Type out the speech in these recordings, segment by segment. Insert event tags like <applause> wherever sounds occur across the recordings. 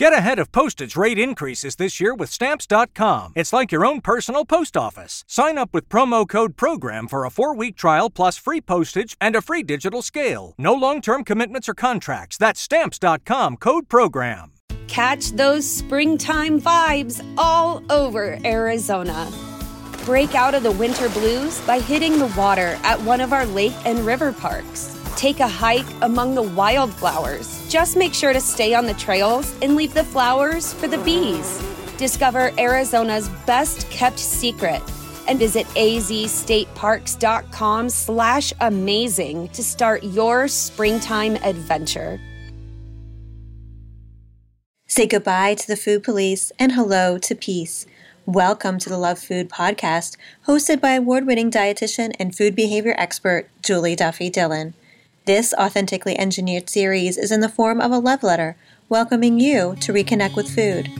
Get ahead of postage rate increases this year with Stamps.com. It's like your own personal post office. Sign up with promo code PROGRAM for a four week trial plus free postage and a free digital scale. No long term commitments or contracts. That's Stamps.com code PROGRAM. Catch those springtime vibes all over Arizona. Break out of the winter blues by hitting the water at one of our lake and river parks take a hike among the wildflowers. Just make sure to stay on the trails and leave the flowers for the bees. Discover Arizona's best kept secret and visit azstateparks.com slash amazing to start your springtime adventure. Say goodbye to the food police and hello to peace. Welcome to the Love Food podcast, hosted by award winning dietitian and food behavior expert Julie Duffy Dillon. This authentically engineered series is in the form of a love letter welcoming you to reconnect with food.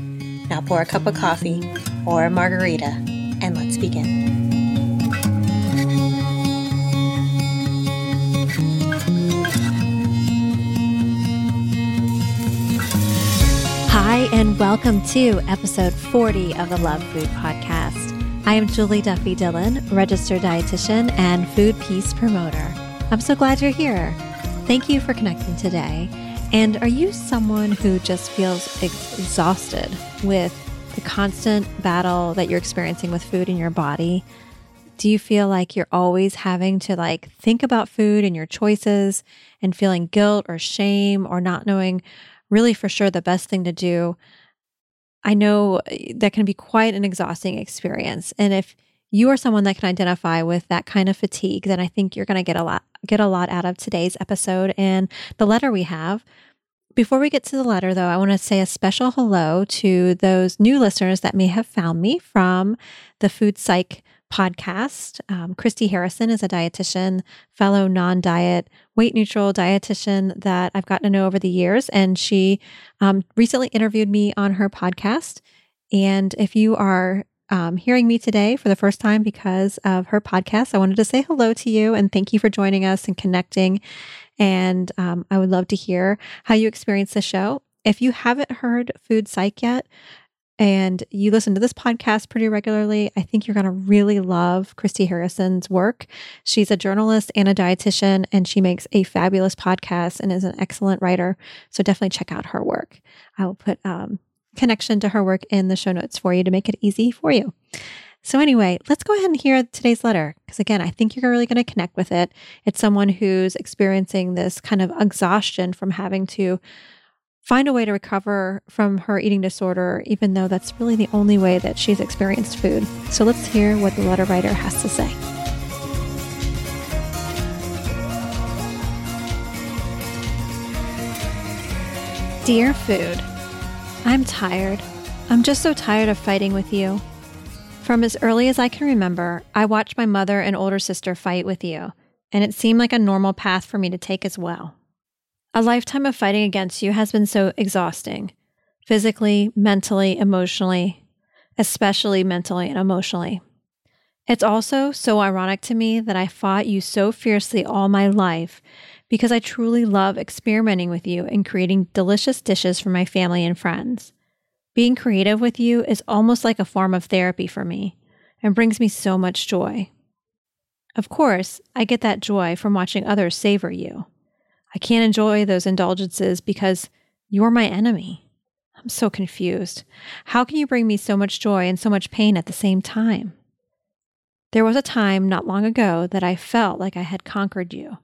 Now pour a cup of coffee or a margarita and let's begin. Hi, and welcome to episode 40 of the Love Food Podcast. I am Julie Duffy Dillon, registered dietitian and food peace promoter. I'm so glad you're here. Thank you for connecting today. And are you someone who just feels exhausted with the constant battle that you're experiencing with food in your body? Do you feel like you're always having to like think about food and your choices and feeling guilt or shame or not knowing really for sure the best thing to do? I know eh, that can be quite an exhausting experience. And if you are someone that can identify with that kind of fatigue, then I think you're going to get a lot get a lot out of today's episode and the letter we have. Before we get to the letter, though, I want to say a special hello to those new listeners that may have found me from the Food Psych podcast. Um, Christy Harrison is a dietitian, fellow non diet, weight neutral dietitian that I've gotten to know over the years. And she um, recently interviewed me on her podcast. And if you are um, hearing me today for the first time because of her podcast, I wanted to say hello to you and thank you for joining us and connecting. And um, I would love to hear how you experience the show. If you haven't heard Food Psych yet, and you listen to this podcast pretty regularly, I think you're going to really love Christy Harrison's work. She's a journalist and a dietitian, and she makes a fabulous podcast and is an excellent writer. So definitely check out her work. I will put um, connection to her work in the show notes for you to make it easy for you. So, anyway, let's go ahead and hear today's letter because, again, I think you're really going to connect with it. It's someone who's experiencing this kind of exhaustion from having to find a way to recover from her eating disorder, even though that's really the only way that she's experienced food. So, let's hear what the letter writer has to say. Dear Food, I'm tired. I'm just so tired of fighting with you. From as early as I can remember, I watched my mother and older sister fight with you, and it seemed like a normal path for me to take as well. A lifetime of fighting against you has been so exhausting physically, mentally, emotionally, especially mentally and emotionally. It's also so ironic to me that I fought you so fiercely all my life because I truly love experimenting with you and creating delicious dishes for my family and friends. Being creative with you is almost like a form of therapy for me and brings me so much joy. Of course, I get that joy from watching others savor you. I can't enjoy those indulgences because you're my enemy. I'm so confused. How can you bring me so much joy and so much pain at the same time? There was a time not long ago that I felt like I had conquered you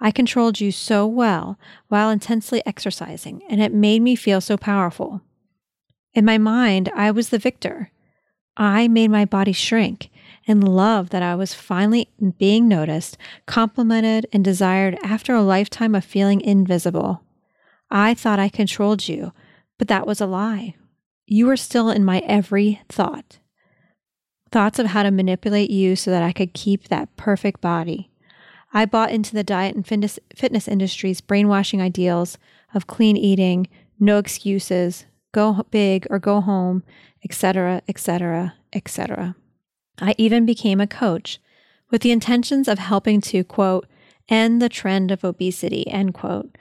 I controlled you so well while intensely exercising, and it made me feel so powerful. In my mind, I was the victor. I made my body shrink and love that I was finally being noticed, complimented, and desired after a lifetime of feeling invisible. I thought I controlled you, but that was a lie. You were still in my every thought. Thoughts of how to manipulate you so that I could keep that perfect body. I bought into the diet and fitness, industry's brainwashing ideals of clean eating, no excuses, go big or go home, etc., etc., etc. I even became a coach with the intentions of helping to, quote, end the trend of obesity, end quote.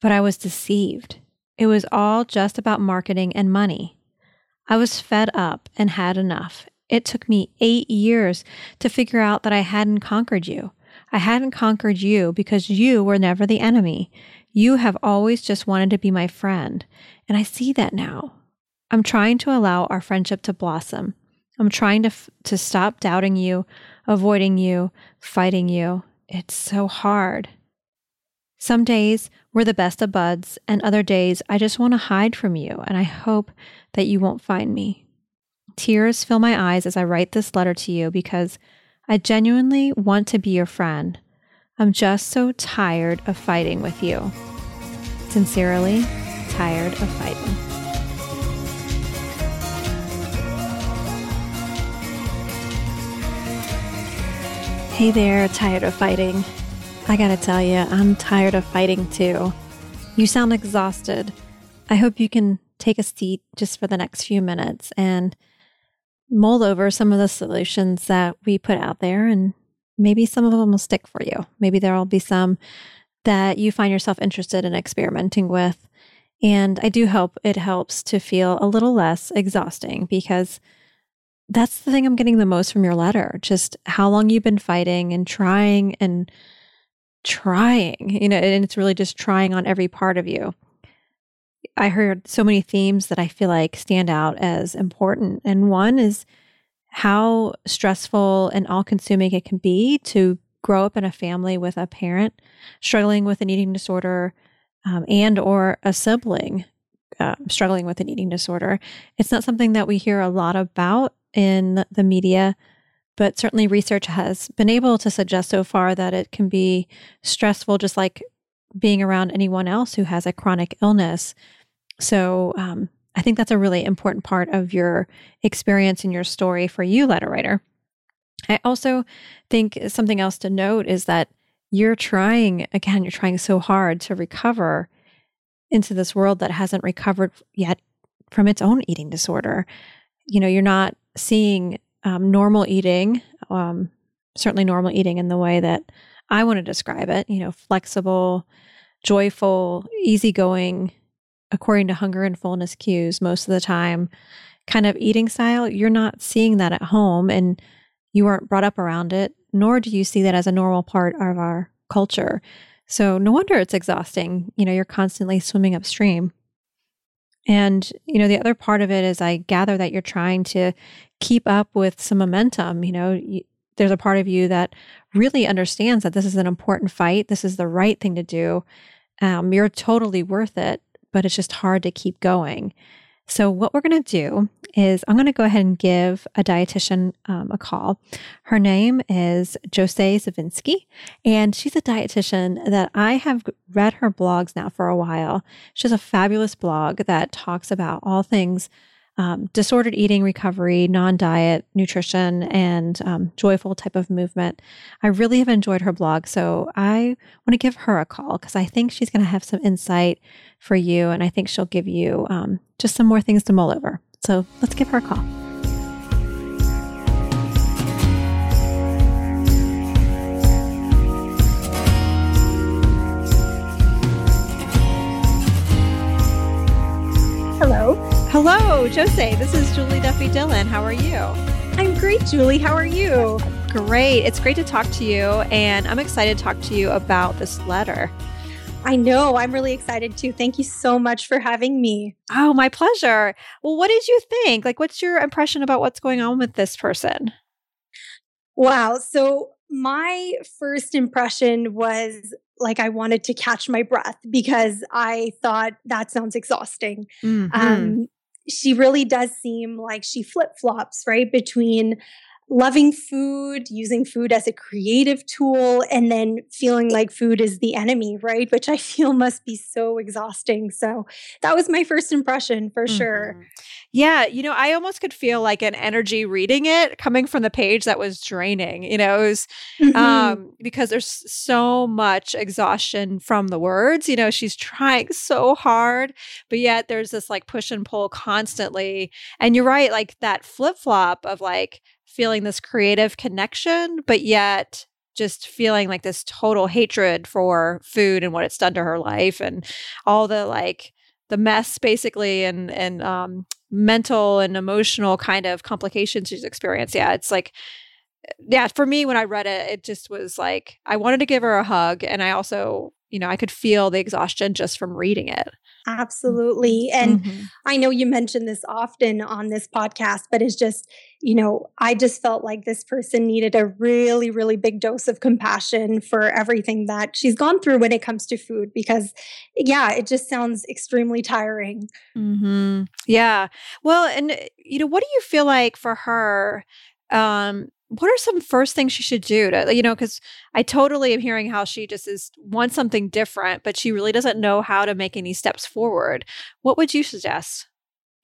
But I was deceived. It was all just about marketing and money. I was fed up and had enough. It took me eight years to figure out that I hadn't conquered you. I hadn't conquered you because you were never the enemy. You have always just wanted to be my friend. And I see that now. I'm trying to allow our friendship to blossom. I'm trying to, f- to stop doubting you, avoiding you, fighting you. It's so hard. Some days we're the best of buds, and other days I just want to hide from you, and I hope that you won't find me. Tears fill my eyes as I write this letter to you because I genuinely want to be your friend. I'm just so tired of fighting with you. Sincerely, tired of fighting. Hey there, tired of fighting. I gotta tell you, I'm tired of fighting too. You sound exhausted. I hope you can take a seat just for the next few minutes and mull over some of the solutions that we put out there, and maybe some of them will stick for you. Maybe there'll be some that you find yourself interested in experimenting with. And I do hope it helps to feel a little less exhausting because that's the thing I'm getting the most from your letter. Just how long you've been fighting and trying and trying, you know, and it's really just trying on every part of you. I heard so many themes that I feel like stand out as important. And one is how stressful and all consuming it can be to grow up in a family with a parent struggling with an eating disorder um, and or a sibling uh, struggling with an eating disorder. It's not something that we hear a lot about in the media, but certainly research has been able to suggest so far that it can be stressful, just like being around anyone else who has a chronic illness. So um, I think that's a really important part of your experience and your story for you, letter writer. I also think something else to note is that you're trying, again, you're trying so hard to recover into this world that hasn't recovered yet from its own eating disorder. You know, you're not seeing um, normal eating, um, certainly normal eating in the way that I want to describe it, you know, flexible, joyful, easygoing, according to hunger and fullness cues most of the time kind of eating style. You're not seeing that at home and you weren't brought up around it, nor do you see that as a normal part of our culture. So no wonder it's exhausting. You know, you're constantly swimming upstream. And, you know, the other part of it is I gather that you're trying to keep up with some momentum. You know, there's a part of you that really understands that this is an important fight. This is the right thing to do. Um, you're totally worth it, but it's just hard to keep going. So, what we're going to do is I'm going to go ahead and give a dietitian um, a call. Her name is Josee Sovinsky, and she's a dietitian that I have read her blogs now for a while. She has a fabulous blog that talks about all things um, disordered eating recovery, non diet nutrition, and um, joyful type of movement. I really have enjoyed her blog. So I want to give her a call because I think she's going to have some insight for you. And I think she'll give you um, just some more things to mull over. So let's give her a call. Hello. Josee. This is Julie Duffy Dillon. How are you? I'm great, Julie. How are you? Great. It's great to talk to you. And I'm excited to talk to you about this letter. I know. I'm really excited too. Thank you so much for having me. Oh, my pleasure. Well, what did you think? Like, what's your impression about what's going on with this person? Wow. So, my first impression was like I wanted to catch my breath because I thought that sounds exhausting. Mm-hmm. Um, she really does seem like she flip flops, right? Between loving food, using food as a creative tool, and then feeling like food is the enemy, right? Which I feel must be so exhausting. So that was my first impression for mm-hmm. sure. Yeah. You know, I almost could feel like an energy reading it coming from the page that was draining, you know, it was, mm-hmm. um, because there's so much exhaustion from the words. You know, she's trying so hard, but yet there's this like push and pull constantly. And you're right, like that flip flop of like, feeling this creative connection, but yet just feeling like this total hatred for food and what it's done to her life and all the like the mess basically and and um, mental and emotional kind of complications she's experienced. Yeah, it's like yeah, for me when I read it, it just was like I wanted to give her a hug and I also, you know, I could feel the exhaustion just from reading it. Absolutely. And mm-hmm. I know you mentioned this often on this podcast, but it's just, you know, I just felt like this person needed a really, really big dose of compassion for everything that she's gone through when it comes to food because, yeah, it just sounds extremely tiring. Mm-hmm. Yeah. Well, and, you know, what do you feel like for her? Um, what are some first things she should do to you know because i totally am hearing how she just is wants something different but she really doesn't know how to make any steps forward. What would you suggest?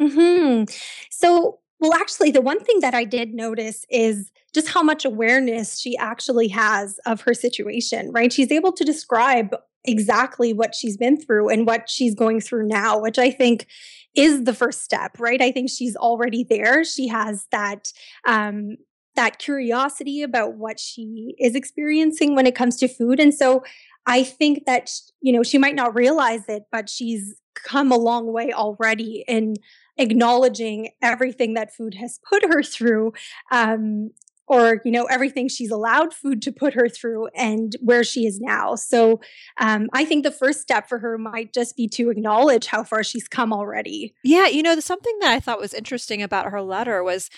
Hmm so well actually the one thing that i did notice is just how much awareness she actually has of her situation right? She's able to describe exactly what she's been through and what she's going through now which i think is the first step right? I think she's already there. She has that um that curiosity about what she is experiencing when it comes to food. And so I think that, you know, she might not realize it, but she's come a long way already in acknowledging everything that food has put her through. Um, or you know everything she's allowed food to put her through and where she is now so um, i think the first step for her might just be to acknowledge how far she's come already yeah you know something that i thought was interesting about her letter was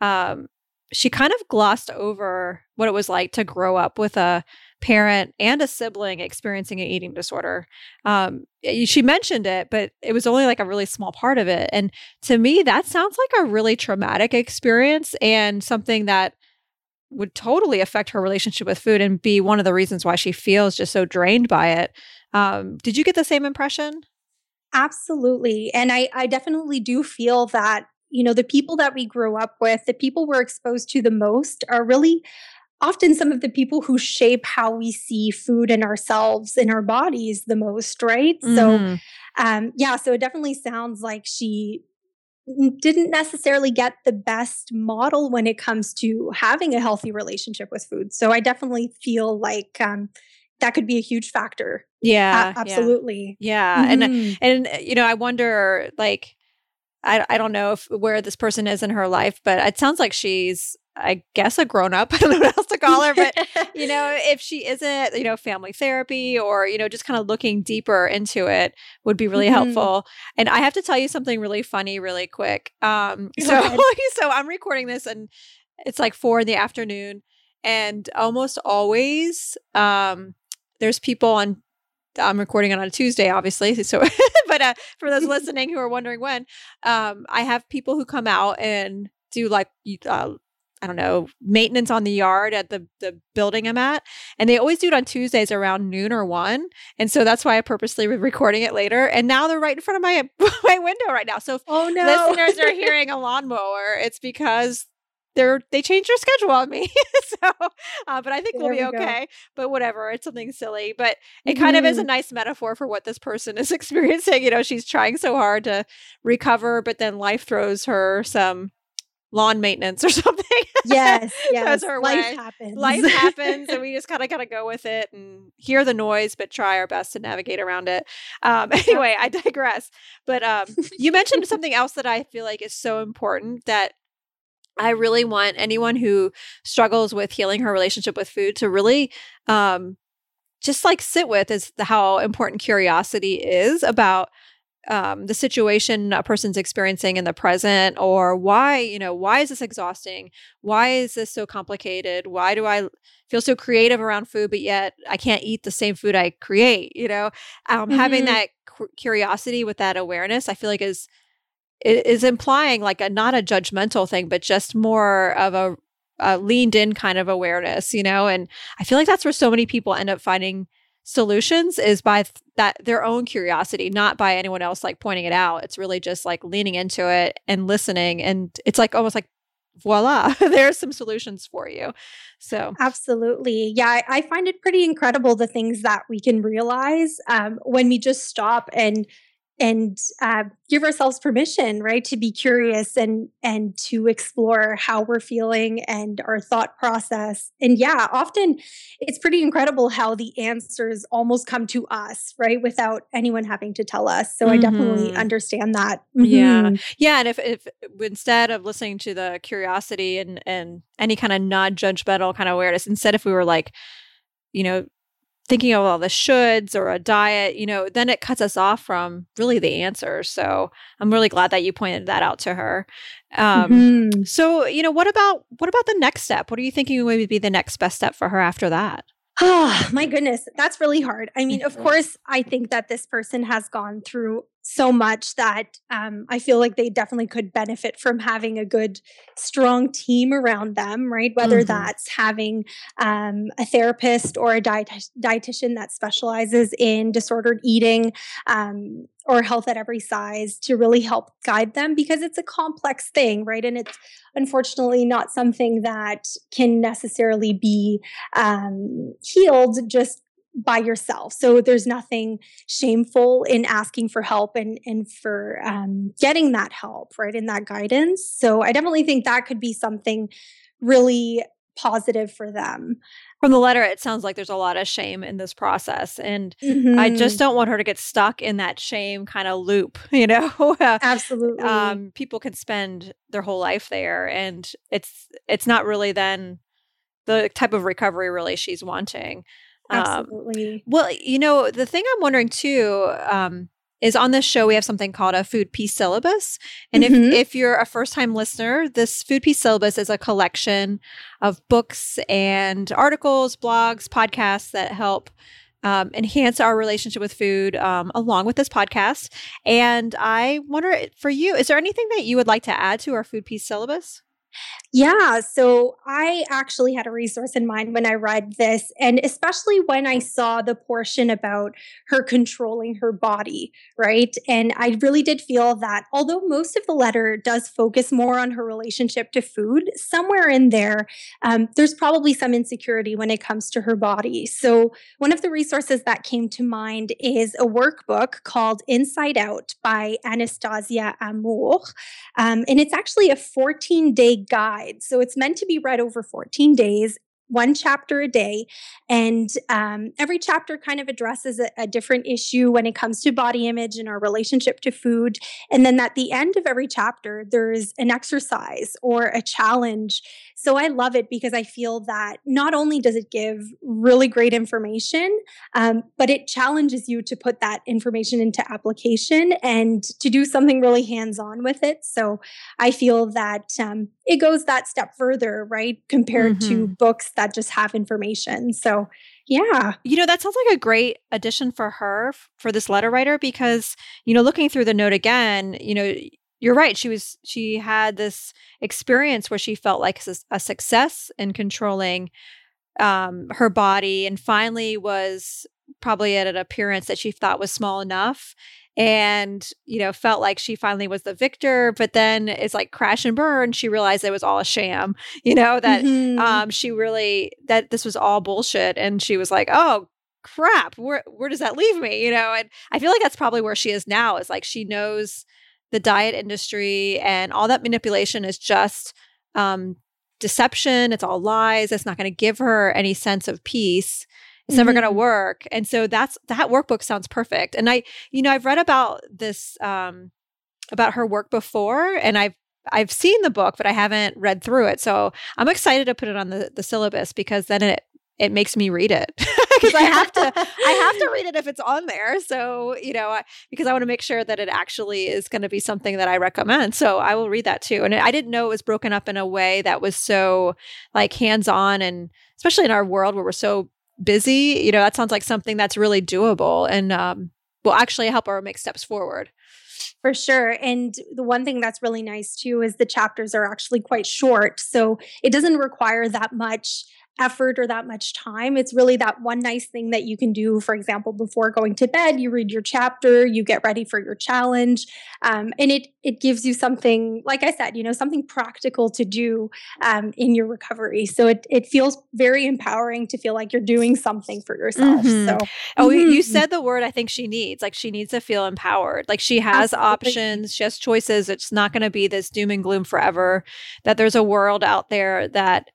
um, she kind of glossed over what it was like to grow up with a parent and a sibling experiencing an eating disorder. Um, she mentioned it, but it was only like a really small part of it. And to me, that sounds like a really traumatic experience and something that would totally affect her relationship with food and be one of the reasons why she feels just so drained by it. Um, did you get the same impression? Absolutely. And I, I definitely do feel that you know, the people that we grew up with, the people we're exposed to the most are really often some of the people who shape how we see food and ourselves in our bodies the most, right? Mm. So, um, yeah, so it definitely sounds like she didn't necessarily get the best model when it comes to having a healthy relationship with food. So I definitely feel like um, that could be a huge factor. Yeah, a- absolutely. Yeah, yeah. Mm-hmm. and and you know, I wonder like I, I don't know if where this person is in her life, but it sounds like she's, I guess, a grown up. <laughs> I don't know what else to call her, but <laughs> you know, if she isn't, you know, family therapy or you know, just kind of looking deeper into it would be really mm-hmm. helpful. And I have to tell you something really funny, really quick. Um, so <laughs> so I'm recording this, and it's like four in the afternoon, and almost always, um, there's people on I'm recording it on a Tuesday, obviously. So, <laughs> but uh, for those listening who are wondering when, um, I have people who come out and do like, uh, I don't know, maintenance on the yard at the the building I'm at, and they always do it on Tuesdays around noon or one, and so that's why I purposely was recording it later. And now they're right in front of my <laughs> my window right now. So, if oh no, listeners are <laughs> hearing a lawnmower, it's because they're they changed their schedule on me. <laughs> so, uh, but I think there we'll be we okay. Go. But whatever, it's something silly. But it mm-hmm. kind of is a mm-hmm. nice metaphor for what this person is <laughs> experiencing. You know, she's trying so hard to recover, but then life throws her some lawn maintenance or <laughs> something. Yes, yes. life way. happens. Life happens, and we just kind of got to go with it and hear the noise, but try our best to navigate around it. Um, anyway, I digress. But um, you mentioned something else that I feel like is so important that I really want anyone who struggles with healing her relationship with food to really um, just like sit with is the, how important curiosity is about um, the situation a person's experiencing in the present or why you know why is this exhausting? Why is this so complicated? Why do i feel so creative around food but yet i can't eat the same food i create you know? Um, mm-hmm. having that curiosity with that awareness i feel like is is implying like a not a judgmental thing, but just more of a, a leaned in kind of awareness, you know. And I feel like that's where so many people end up finding solutions is by th- that their own curiosity, not by anyone else like pointing it out. It's really just like leaning into it and listening, and it's like almost like voila, <laughs> there's some solutions for you. So, absolutely. Yeah, I, I, find it pretty incredible the things that we can realize um, when we just stop and and uh, give ourselves permission right to be curious and and to explore how we're feeling and our thought process and yeah often it's pretty incredible how the answers almost come to us right without anyone having to tell us so mm-hmm. i definitely mm-hmm. understand that mm-hmm. yeah yeah and if if instead of listening to the curiosity and and any kind of non-judgmental kind of awareness instead if we were like you know thinking of all the shoulds or a diet, you know, then it cuts us off from really the answer. So I'm really glad that you pointed that out to her. Um, mm-hmm. So, you know, what about what about the next step? What are you thinking would be the next best step for her after that? Oh my goodness, that's really hard. I mean, of mm-hmm. course, I think that this person has gone through so much that um, I feel like they definitely could benefit from having a good, strong team around them, right? Whether mm-hmm. that's having um, a therapist or a diet- dietitian that specializes in disordered eating um, or health at every size to really help guide them because it's a complex thing, right? And it's unfortunately not something that can necessarily be um, healed just by yourself. So there's nothing shameful in asking for help and and for um, getting that help, right, in that guidance. So I definitely think that could be something really positive for them. From the letter, it sounds like there's a lot of shame in this process. And mm-hmm. I just don't want her to get stuck in that shame kind of loop, <laughs> you know? Absolutely. um, people can spend their whole life there and it's it's not really then the type of recovery really she's wanting. Um, Absolutely. Um, well, you know, the thing I'm wondering too um, is on this show we have something called a food peace syllabus, and mm-hmm. if if you're a first time listener, this food peace syllabus is a collection of books and articles, blogs, podcasts that help. Um, enhance our relationship with food um, along with this podcast. And I wonder for you, is there anything that you would like to add to our food peace syllabus? Yeah, so I actually had a resource in mind when I read this, and especially when I saw the portion about her controlling her body, right? And I really did feel that although most of the letter does focus more on her relationship to food, somewhere in there, um, there's probably some insecurity when it comes to her body. So, one of the resources that came to mind is a workbook called Inside Out by Anastasia Amour. Um, and it's actually a 14 day guide. So it's meant to be read over 14 days one chapter a day. And um, every chapter kind of addresses a, a, different issue when it comes to body image and our relationship to food. And then at the end of every chapter, there's an exercise or a challenge. So I love it because I feel that not only does it give really great information, um, but it challenges you to put that information into application and to do something really hands on with it. So I feel that um, it goes that step further, right? Compared mm-hmm. to books that just have information. So, yeah. You know, that sounds like a great addition for her for this letter writer because, you know, looking through the note again, you know, you're right. She was she had this experience where she felt like a success in controlling um, her body and finally was probably at an appearance that she thought was small enough and you know felt like she finally was the victor but then it's like crash and burn she realized it was all a sham <laughs> you know that mm-hmm. um she really that this was all bullshit and she was like oh crap where where does that leave me you know and i feel like that's probably where she is now is like she knows the diet industry and all that manipulation is just um deception it's all lies it's not going to give her any sense of peace it's never mm-hmm. going to work. And so that's that workbook sounds perfect. And I, you know, I've read about this um about her work before and I've I've seen the book, but I haven't read through it. So I'm excited to put it on the, the syllabus because then it it makes me read it <laughs> because I have to I have to <laughs> read it if it's on there. So you know I, because I want to make sure that it actually is going to be something that I recommend. So I will read that too. And I didn't know it was broken up in a way that was so like hands on and especially in our world where we're so busy, you know, that sounds like something that's really doable and um, will actually help her make steps forward. For sure. And the one thing that's really nice too is the chapters are actually quite short. So it doesn't require that much effort or that much time. It's really that one nice thing that you can do. For example, before going to bed, you read your chapter, you get ready for your challenge, um, and it it gives you something, like I said, you know, something practical to do um, in your recovery. So it it feels very empowering to feel like you're doing something for yourself. Mm-hmm. So, oh, mm-hmm. you said the word I think she needs. Like she needs to feel empowered. Like she has Absolutely. options, she has choices. It's not going to be this doom and gloom forever. That there's a world out there that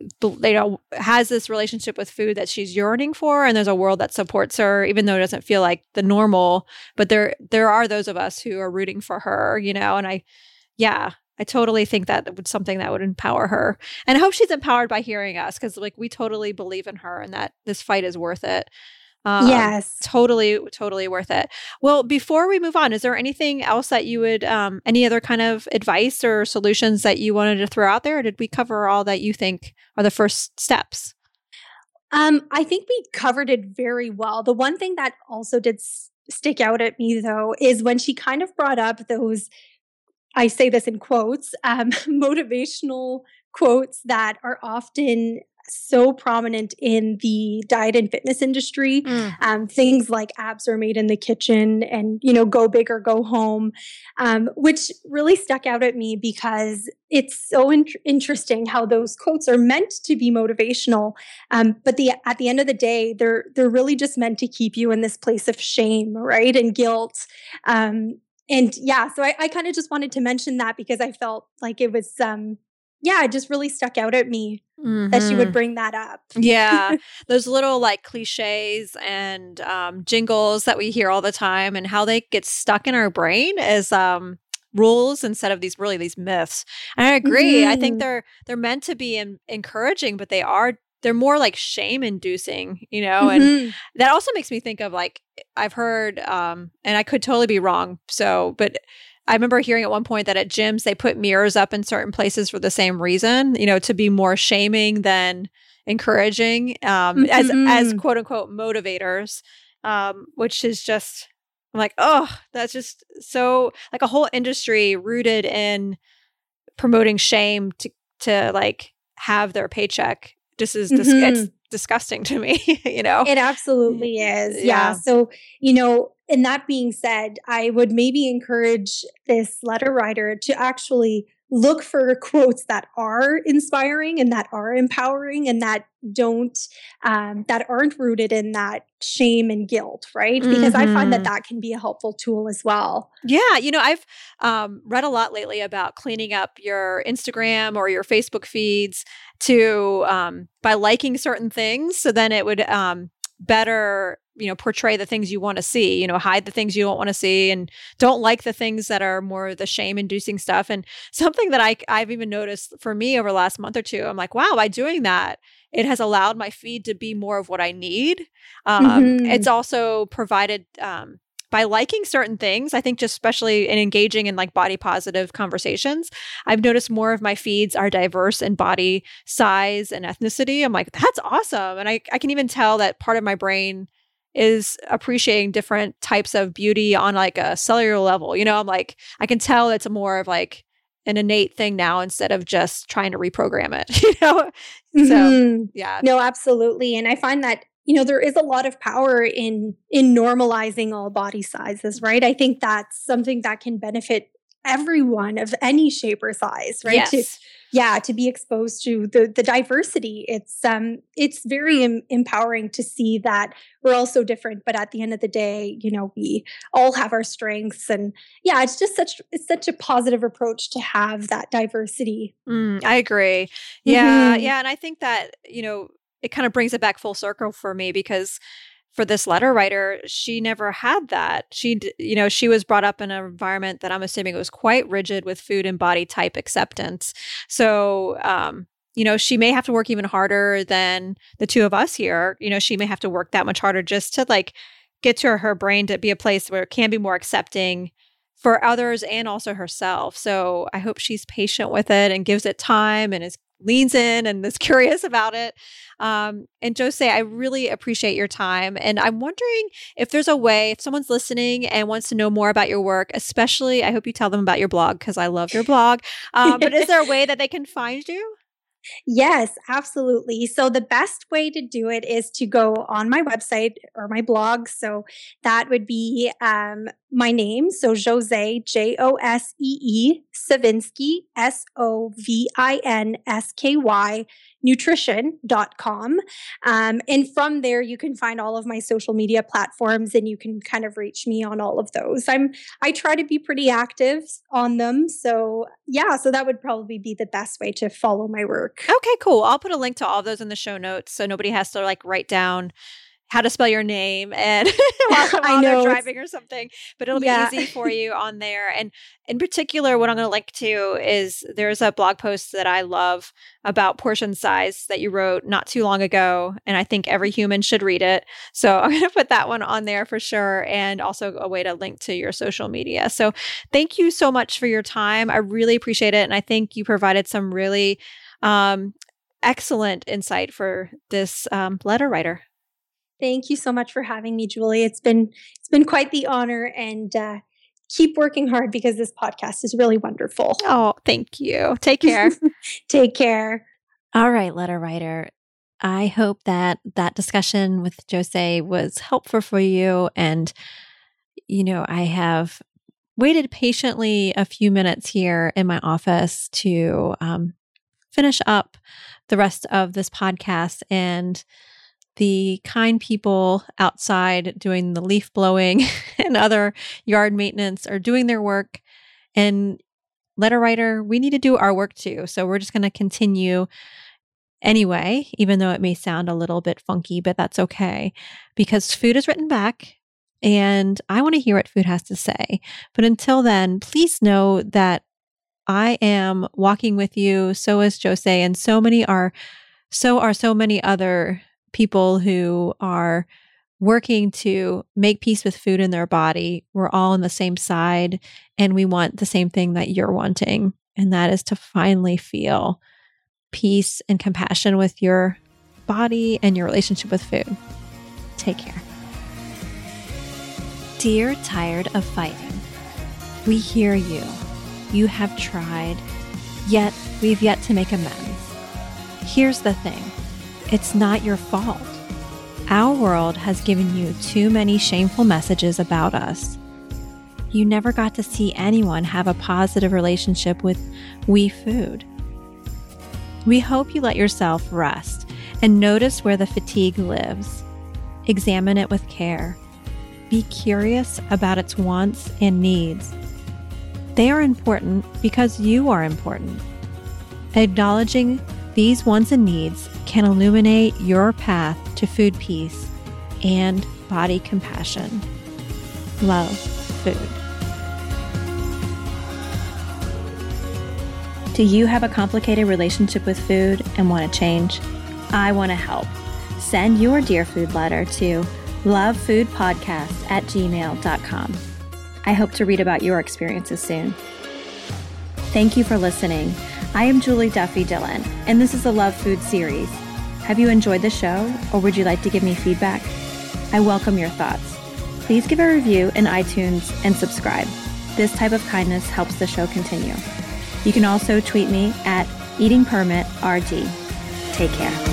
you know has this relationship with food that she's yearning for and there's a world that supports her even though it doesn't feel like the normal but there there are those of us who are rooting for her you know and i yeah i totally think that would something that would empower her. And i hope she's empowered by hearing us because like we totally believe in her and that this fight is worth it um, yes. Totally, totally worth it. Well, before we move on, is there anything else that you would, um, any other kind of advice or solutions that you wanted to throw out there? Or did we cover all that you think are the first steps? Um, I think we covered it very well. The one thing that also did s- stick out at me, though, is when she kind of brought up those, I say this in quotes, um, <laughs> motivational quotes that are often so prominent in the diet and fitness industry. Mm. Um, things like abs are made in the kitchen and, you know, go big or go home, um, which really stuck out at me because it's so in- interesting how those quotes are meant to be motivational. Um, but the, at the end of the day, they're, they're really just meant to keep you in this place of shame, right? And guilt. Um, and yeah, so I, I kind of just wanted to mention that because I felt like it was, um, yeah, it just really stuck out at me mm-hmm. that she would mm-hmm. bring that up. yeah. <laughs> Those little like cliches and um, jingles that we hear all the time and how they get stuck in our brain as um, rules instead of these really these myths. And I agree. Mm-hmm. I think mm-hmm. they're they're meant to be in, encouraging, but they are they're more like shame inducing, you know, mm-hmm. and that also makes me think of like I've heard um and I could totally be wrong. So, but I remember hearing at one point that at gyms they put mirrors up in certain places for the same reason, you know, to be more shaming than encouraging um, mm-hmm. as as quote unquote motivators, um, which is just I'm like, oh, that's just so like a whole industry rooted in promoting shame to to like have their paycheck. This is mm-hmm. it's disgusting to me, <laughs> you know. It absolutely is. Yeah. yeah. So, you know, and that being said, I would maybe encourage this letter writer to actually look for <laughs> quotes that are inspiring and that are empowering and that don't um, that aren't rooted in that shame and guilt right because mm-hmm. i find that mm-hmm. that can be a helpful tool as well yeah you know i've um, read a lot lately about cleaning up your instagram or your facebook feeds to um, by liking certain things so then it would um, better you know portray the things you want to see you know hide the things you don't want to see and don't like the things that are more the shame inducing stuff and <laughs> something that I, i've even noticed for me over the last month or two i'm like wow by doing that it has allowed my feed to be more of what i need um, mm-hmm. it's also provided um, by liking certain things, I think just especially in engaging in like body positive conversations, I've noticed more of my feeds are diverse in body size and ethnicity. I'm like, that's awesome. And I, I can even tell that part of my brain is appreciating different types of beauty on like a cellular level. You know, I'm like, I can tell it's more of like an innate thing now instead of just trying to reprogram it, <laughs> you know? So, mm-hmm. yeah. No, absolutely. And I find that you know there is a lot of power in in normalizing all body sizes right i think that's something that can benefit everyone of any shape or size right yes. to, yeah to be exposed to the the diversity it's um it's very em- empowering to see that we're all so different but at the end of the day you know we all have our strengths and yeah it's just such it's such a positive approach to have that diversity mm, i agree yeah mm-hmm. yeah and i think that you know it kind of brings it back full circle for me because for this letter writer, she never had that. She, you know, she was brought up in an environment that I'm assuming was quite rigid with food and body type acceptance. So, um, you know, she may have to work even harder than the two of us here. You know, she may have to work that much harder just to like get to her brain to be a place where it can be more accepting for others and also herself. So I hope she's patient with it and gives it time and is leans in and is <laughs> curious about it. Um, and Josee, I really appreciate your time. And I'm wondering if there's a way, if someone's listening and wants to know more about your work, especially, I hope you tell them about your blog because I love your blog. Um, <laughs> but is there a way that they can find you? Yes, absolutely. So the best way to do it is to go on my website or my blog. So that would be um, my name. So Josee, J O S E E, Sovinsky, S O V I N S K Y, nutrition.com. Um, and from there, you can find all of my social media platforms and you can kind of reach me on all of those. I'm, I try to be pretty active on them. So yeah, so that would probably be the best way to follow my work. Okay, cool. I'll put a link to all those in the show notes so nobody has to like write down how to spell your name and <laughs> while, <laughs> while they're driving or something. But it'll yeah. be easy for <laughs> you on there. And in particular, what I'm going to link to is there's a blog post that I love about portion size that you wrote not too long ago. And I think every human should read it. So I'm going to put that one on there for sure. And also a way to link to your social media. So thank you so much for your time. I really appreciate it. And I think you provided some really um, excellent insight for this um, letter writer. Thank you so much for having me, Julie. It's been it's been quite the honor, and uh, keep working hard because this podcast is really wonderful. Oh, thank you. Take care. <laughs> Take care. All right, letter writer. I hope that that discussion with Josee was helpful for you. And, you know, I have waited patiently a few minutes here in my office to um, finish up the rest of this podcast. And the kind people outside doing the leaf blowing <laughs> and other yard maintenance are doing their work. And letter writer, we need to do our work too. So we're just going to continue anyway, even though it may sound a little bit funky, but that's okay because food is written back and I want to hear what food has to say. But until then, please know that I am walking with you. So is Josee, and so many are, so are so many other people who are working to make peace with food in their body. We're all on the same side and we want the same thing that you're wanting. And that is to finally feel peace and compassion with your body and your relationship with food. Take care. Dear tired of fighting, we hear you. You have tried, yet we've yet to make amends. Here's the thing it's not your fault. Our world has given you too many shameful messages about us. You never got to see anyone have a positive relationship with we food. We hope you let yourself rest and notice where the fatigue lives. Examine it with care. Be curious about its wants and needs. They are important because you are important. Acknowledging these wants and needs can illuminate your path to food peace and body compassion. Love food. Do you have a complicated relationship with food and want to change? I want to help. Send your Dear Food letter to lovefoodpodcast at gmail.com. I hope to read about your experiences soon. Thank you for listening. I am Julie Duffy Dillon, and this is the Love Food series. Have you enjoyed the show, or would you like to give me feedback? I welcome your thoughts. Please give a review in iTunes and subscribe. This type of kindness helps the show continue. You can also tweet me at eatingpermitrd. Take care.